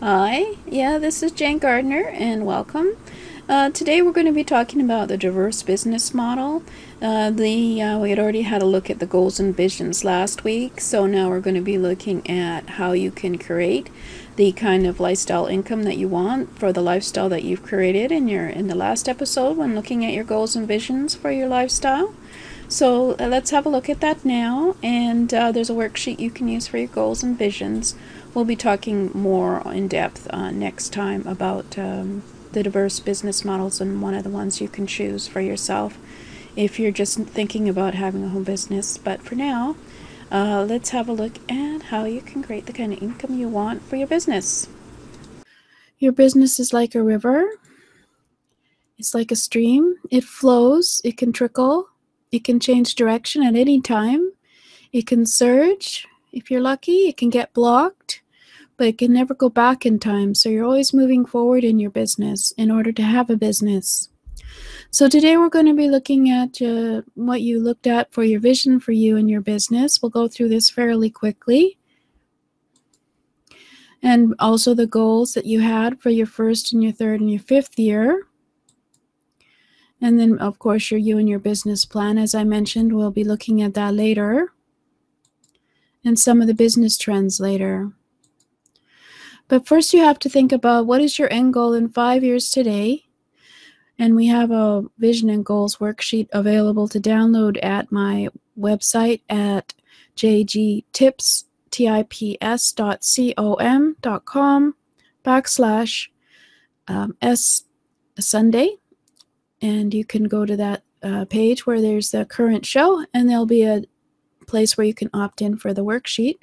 Hi, yeah, this is Jane Gardner, and welcome. Uh, today we're going to be talking about the diverse business model. Uh, the uh, we had already had a look at the goals and visions last week, so now we're going to be looking at how you can create the kind of lifestyle income that you want for the lifestyle that you've created in your in the last episode when looking at your goals and visions for your lifestyle. So uh, let's have a look at that now. And uh, there's a worksheet you can use for your goals and visions. We'll be talking more in depth uh, next time about um, the diverse business models and one of the ones you can choose for yourself if you're just thinking about having a home business. But for now, uh, let's have a look at how you can create the kind of income you want for your business. Your business is like a river. It's like a stream. It flows, it can trickle, it can change direction at any time. It can surge. If you're lucky, it can get blocked but it can never go back in time. So you're always moving forward in your business in order to have a business. So today we're going to be looking at uh, what you looked at for your vision for you and your business. We'll go through this fairly quickly. And also the goals that you had for your first and your third and your fifth year. And then, of course, your you and your business plan. As I mentioned, we'll be looking at that later. And some of the business trends later. But first, you have to think about what is your end goal in five years today. And we have a vision and goals worksheet available to download at my website at jgtips.com backslash um, S Sunday. And you can go to that uh, page where there's the current show, and there'll be a place where you can opt in for the worksheet.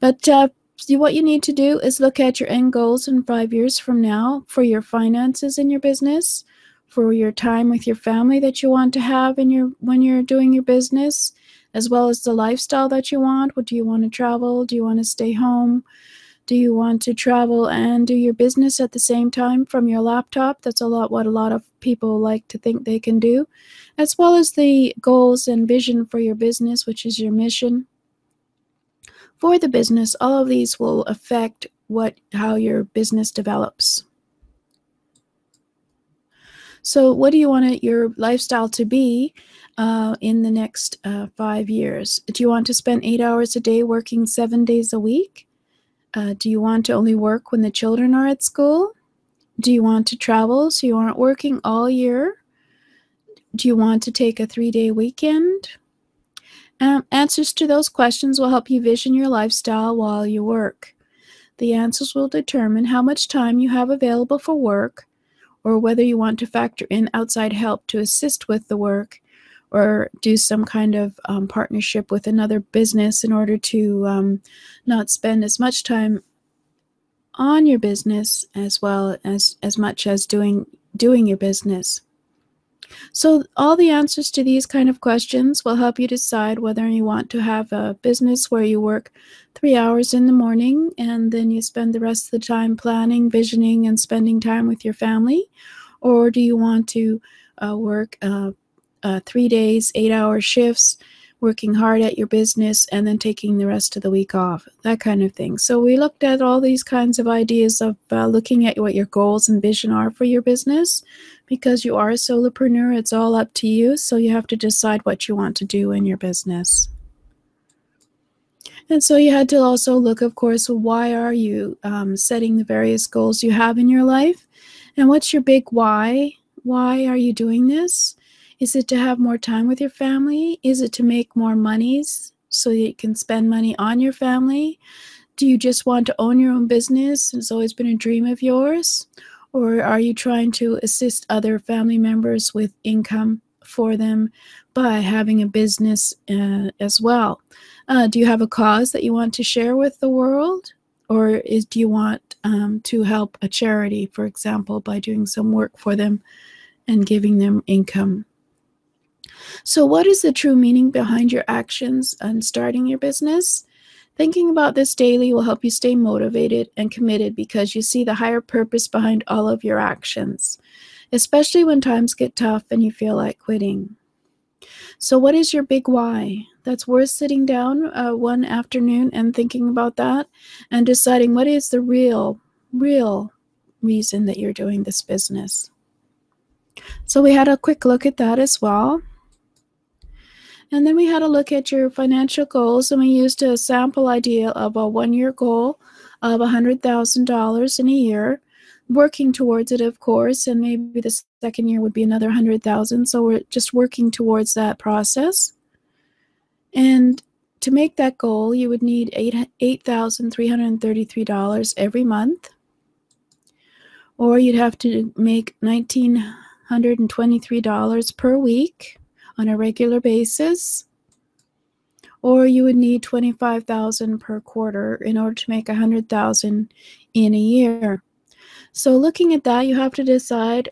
But uh, See, what you need to do is look at your end goals in five years from now for your finances in your business, for your time with your family that you want to have in your when you're doing your business, as well as the lifestyle that you want. What do you want to travel? Do you want to stay home? Do you want to travel and do your business at the same time from your laptop? That's a lot what a lot of people like to think they can do, as well as the goals and vision for your business, which is your mission for the business, all of these will affect what how your business develops. So, what do you want your lifestyle to be uh, in the next uh, five years? Do you want to spend eight hours a day working seven days a week? Uh, do you want to only work when the children are at school? Do you want to travel so you aren't working all year? Do you want to take a three day weekend? Um, answers to those questions will help you vision your lifestyle while you work. The answers will determine how much time you have available for work, or whether you want to factor in outside help to assist with the work, or do some kind of um, partnership with another business in order to um, not spend as much time on your business as well as as much as doing doing your business. So, all the answers to these kind of questions will help you decide whether you want to have a business where you work three hours in the morning and then you spend the rest of the time planning, visioning, and spending time with your family, or do you want to uh, work uh, uh, three days, eight hour shifts? Working hard at your business and then taking the rest of the week off, that kind of thing. So we looked at all these kinds of ideas of uh, looking at what your goals and vision are for your business. Because you are a solopreneur, it's all up to you. So you have to decide what you want to do in your business. And so you had to also look, of course, why are you um, setting the various goals you have in your life? And what's your big why? Why are you doing this? Is it to have more time with your family? Is it to make more monies so that you can spend money on your family? Do you just want to own your own business? It's always been a dream of yours. Or are you trying to assist other family members with income for them by having a business uh, as well? Uh, do you have a cause that you want to share with the world? or is do you want um, to help a charity, for example, by doing some work for them and giving them income? So, what is the true meaning behind your actions and starting your business? Thinking about this daily will help you stay motivated and committed because you see the higher purpose behind all of your actions, especially when times get tough and you feel like quitting. So, what is your big why? That's worth sitting down uh, one afternoon and thinking about that and deciding what is the real, real reason that you're doing this business. So, we had a quick look at that as well. And then we had a look at your financial goals, and we used a sample idea of a one year goal of $100,000 in a year, working towards it, of course, and maybe the second year would be another 100,000. So we're just working towards that process. And to make that goal, you would need $8,333 every month, or you'd have to make $1,923 per week on a regular basis or you would need 25,000 per quarter in order to make 100,000 in a year. So looking at that, you have to decide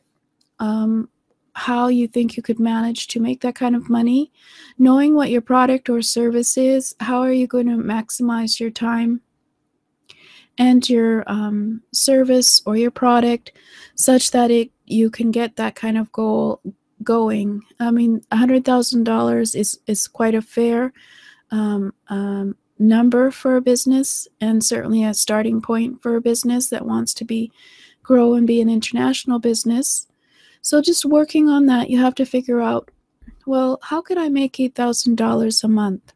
um, how you think you could manage to make that kind of money. Knowing what your product or service is, how are you going to maximize your time and your um, service or your product such that it you can get that kind of goal going. I mean, $100,000 is, is quite a fair um, um, number for a business and certainly a starting point for a business that wants to be grow and be an international business. So just working on that, you have to figure out, well, how could I make $8,000 a month?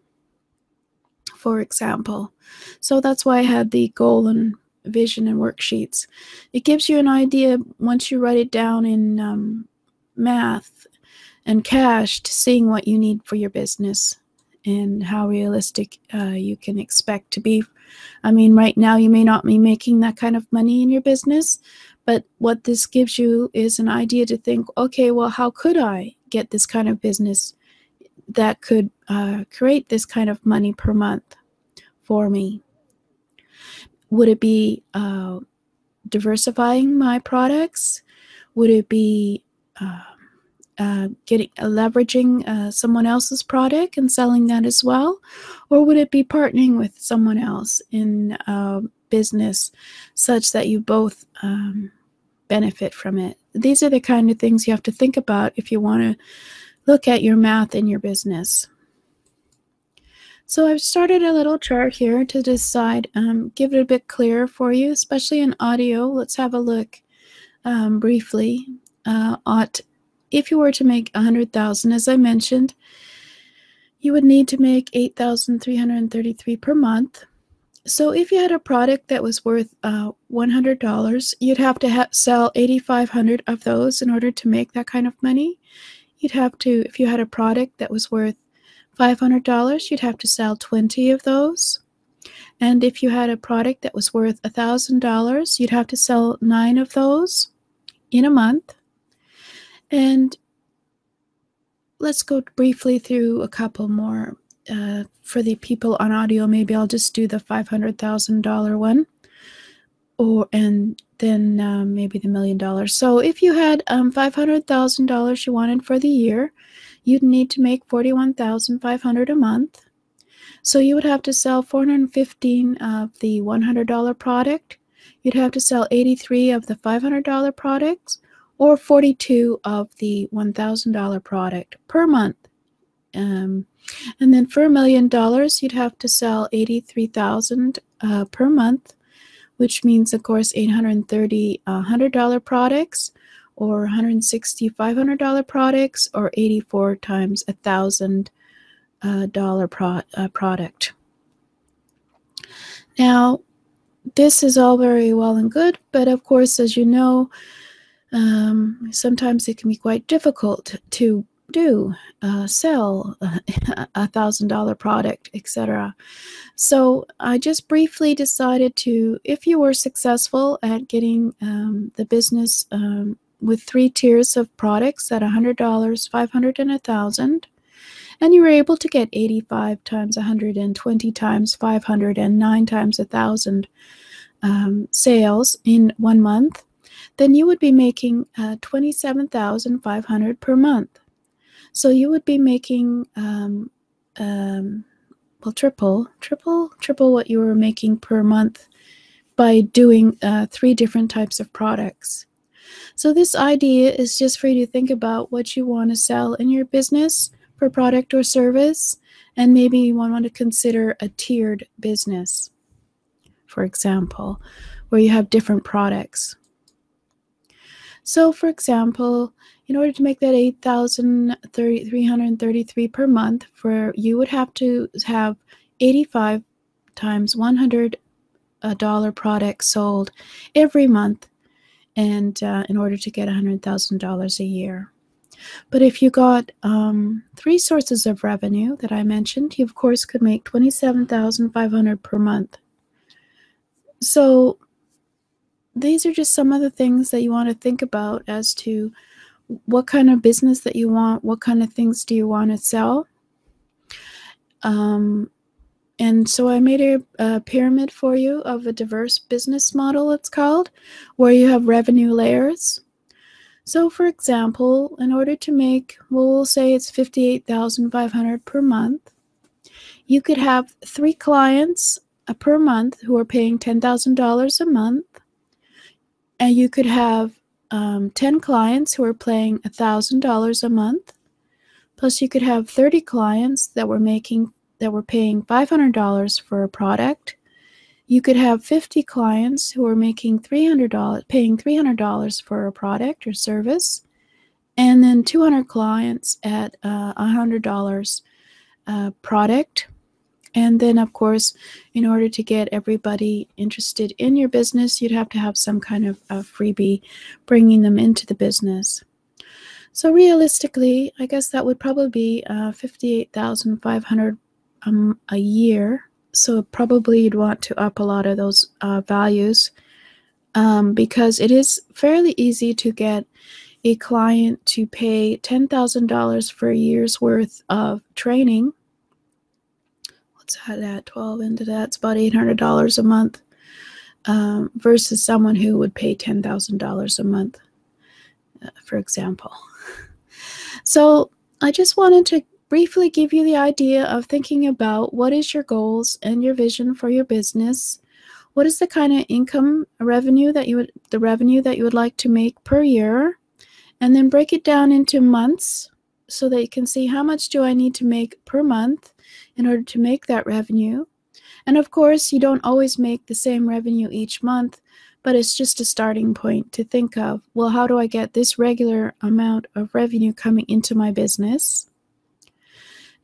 For example. So that's why I had the goal and vision and worksheets. It gives you an idea once you write it down in um, math and cash to seeing what you need for your business and how realistic uh, you can expect to be. I mean, right now you may not be making that kind of money in your business, but what this gives you is an idea to think, okay, well, how could I get this kind of business that could uh, create this kind of money per month for me? Would it be uh, diversifying my products? Would it be uh, uh, getting uh, leveraging uh, someone else's product and selling that as well, or would it be partnering with someone else in business such that you both um, benefit from it? These are the kind of things you have to think about if you want to look at your math in your business. So I've started a little chart here to decide, um, give it a bit clearer for you, especially in audio. Let's have a look um, briefly uh, at if you were to make 100,000 as I mentioned, you would need to make 8,333 per month. So if you had a product that was worth uh, $100, you'd have to ha- sell 8,500 of those in order to make that kind of money. You'd have to, if you had a product that was worth $500, you'd have to sell 20 of those. And if you had a product that was worth $1,000, you'd have to sell nine of those in a month. And let's go briefly through a couple more. Uh, for the people on audio, maybe I'll just do the $500,000 one. Or, and then uh, maybe the million dollars. So if you had um, $500,000 you wanted for the year, you'd need to make 41,500 a month. So you would have to sell 415 of the $100 product. You'd have to sell 83 of the $500 products or 42 of the $1,000 product per month. Um, and then for a million dollars, you'd have to sell 83,000 uh, per month, which means, of course, 830 uh, $100 products or 160 $500 products or 84 times a thousand uh, dollar pro- uh, product. Now, this is all very well and good, but of course, as you know, um, sometimes it can be quite difficult to do uh, sell a thousand dollar product etc so i just briefly decided to if you were successful at getting um, the business um, with three tiers of products at a hundred dollars five hundred and a thousand and you were able to get 85 times 120 times 500 and 9 times a thousand um, sales in one month, then you would be making uh, 27,500 per month. So you would be making um, um, well triple, triple, triple what you were making per month by doing uh, three different types of products. So this idea is just for you to think about what you want to sell in your business per product or service, and maybe you want to consider a tiered business, for example, where you have different products. So, for example, in order to make that 8,333 per month, for you would have to have 85 times 100 uh, dollar products sold every month, and uh, in order to get $100,000 a year. But if you got um, three sources of revenue that I mentioned, you of course could make 27,500 per month. So these are just some of the things that you want to think about as to what kind of business that you want, what kind of things do you want to sell. Um, and so I made a, a, pyramid for you of a diverse business model, it's called, where you have revenue layers. So, for example, in order to make, well, we'll say it's 58,500 per month, you could have three clients uh, per month who are paying $10,000 a month and you could have um, 10 clients who are paying $1,000 a month. Plus, you could have 30 clients that were making that were paying $500 for a product. You could have 50 clients who are making $300 paying $300 for a product or service, and then 200 clients at uh, $100 uh, product and then, of course, in order to get everybody interested in your business, you'd have to have some kind of a freebie bringing them into the business. So realistically, I guess that would probably be uh, 58,500 um, a year. So probably you'd want to up a lot of those uh, values um, because it is fairly easy to get a client to pay $10,000 for a year's worth of training what's that at 12 into that? It's about $800 a month um, versus someone who would pay $10,000 a month, uh, for example. So I just wanted to briefly give you the idea of thinking about what is your goals and your vision for your business. What is the kind of income revenue that you would the revenue that you would like to make per year? And then break it down into months so that you can see how much do I need to make per month in order to make that revenue. And of course, you don't always make the same revenue each month, but it's just a starting point to think of well, how do I get this regular amount of revenue coming into my business?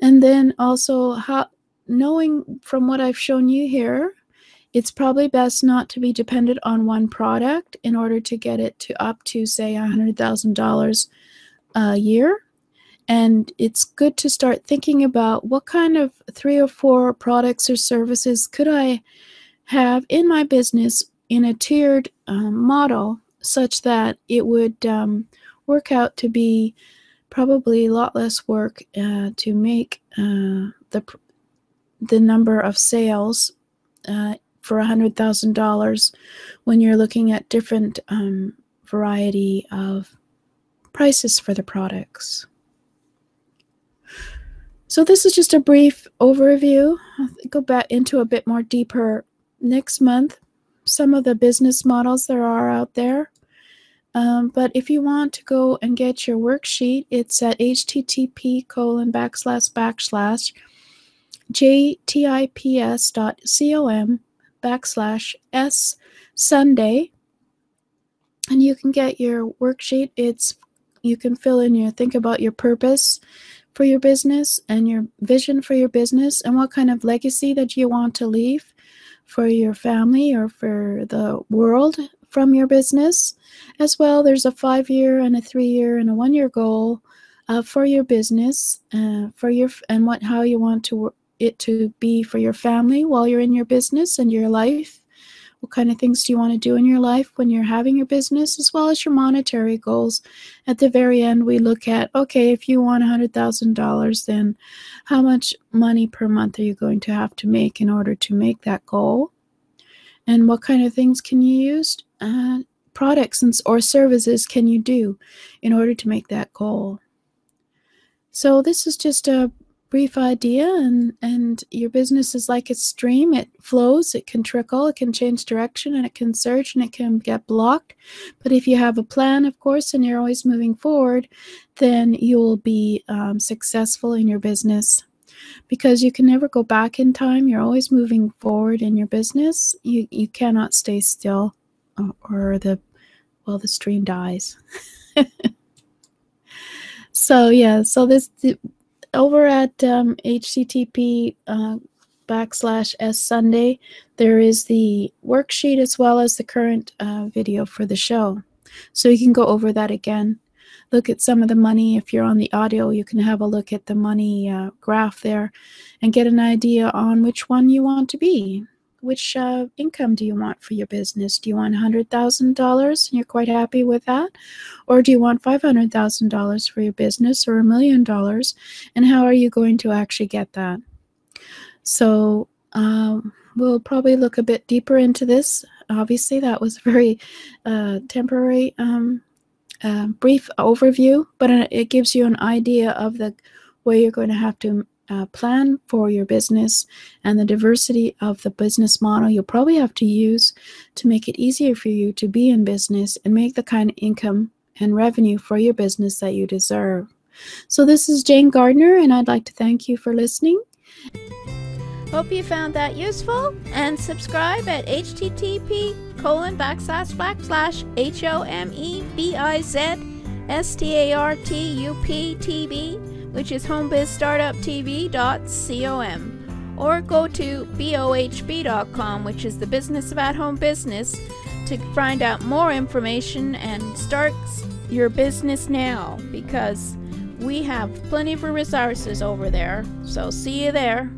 And then also, how, knowing from what I've shown you here, it's probably best not to be dependent on one product in order to get it to up to, say, $100,000 a year. And it's good to start thinking about what kind of three or four products or services could I have in my business in a tiered um, model such that it would um, work out to be probably a lot less work uh, to make uh, the the number of sales uh, for a hundred thousand dollars when you're looking at different um, variety of prices for the products. So this is just a brief overview. I'll go back into a bit more deeper next month. Some of the business models there are out there. Um, but if you want to go and get your worksheet, it's at http colon backslash backslash jtips.com backslash s Sunday. And you can get your worksheet. It's you can fill in your think about your purpose for your business and your vision for your business and what kind of legacy that you want to leave for your family or for the world from your business. As well, there's a five year and a three year and a one year goal uh, for your business, uh, for your and what how you want to it to be for your family while you're in your business and your life what kind of things do you want to do in your life when you're having your business, as well as your monetary goals. At the very end, we look at okay, if you want $100,000, then how much money per month are you going to have to make in order to make that goal? And what kind of things can you use? Uh, products and, or services can you do in order to make that goal? So this is just a brief idea and and your business is like a stream. It flows it can trickle it can change direction and it can surge and it can get blocked. But if you have a plan of course and you're always moving forward then you'll be um, successful in your business. Because you can never go back in time you're always moving forward in your business. You you cannot stay still or, or the well the stream dies. So yeah so this the, over at um, http uh, backslash s sunday there is the worksheet as well as the current uh, video for the show. So you can go over that again. Look at some of the money. If you're on the audio you can have a look at the money uh, graph there and get an idea on which one you want to be which uh, income do you want for your business? Do you want $100,000 and you're quite happy with that? Or do you want $500,000 for your business or a million dollars? And how are you going to actually get that? So um, we'll probably look a bit deeper into this. Obviously, that was a very uh, temporary, um, uh, brief overview, but it gives you an idea of the way you're going to have to uh, plan for your business and the diversity of the business model you'll probably have to use to make it easier for you to be in business and make the kind of income and revenue for your business that you deserve. So, this is Jane Gardner, and I'd like to thank you for listening. Hope you found that useful and subscribe at http colon backslash backslash h o m e b i z s t a r t u p t v which is homebizstartuptv.com, or go to bohb.com, which is the business of at home business, to find out more information and start your business now because we have plenty of resources over there. So, see you there.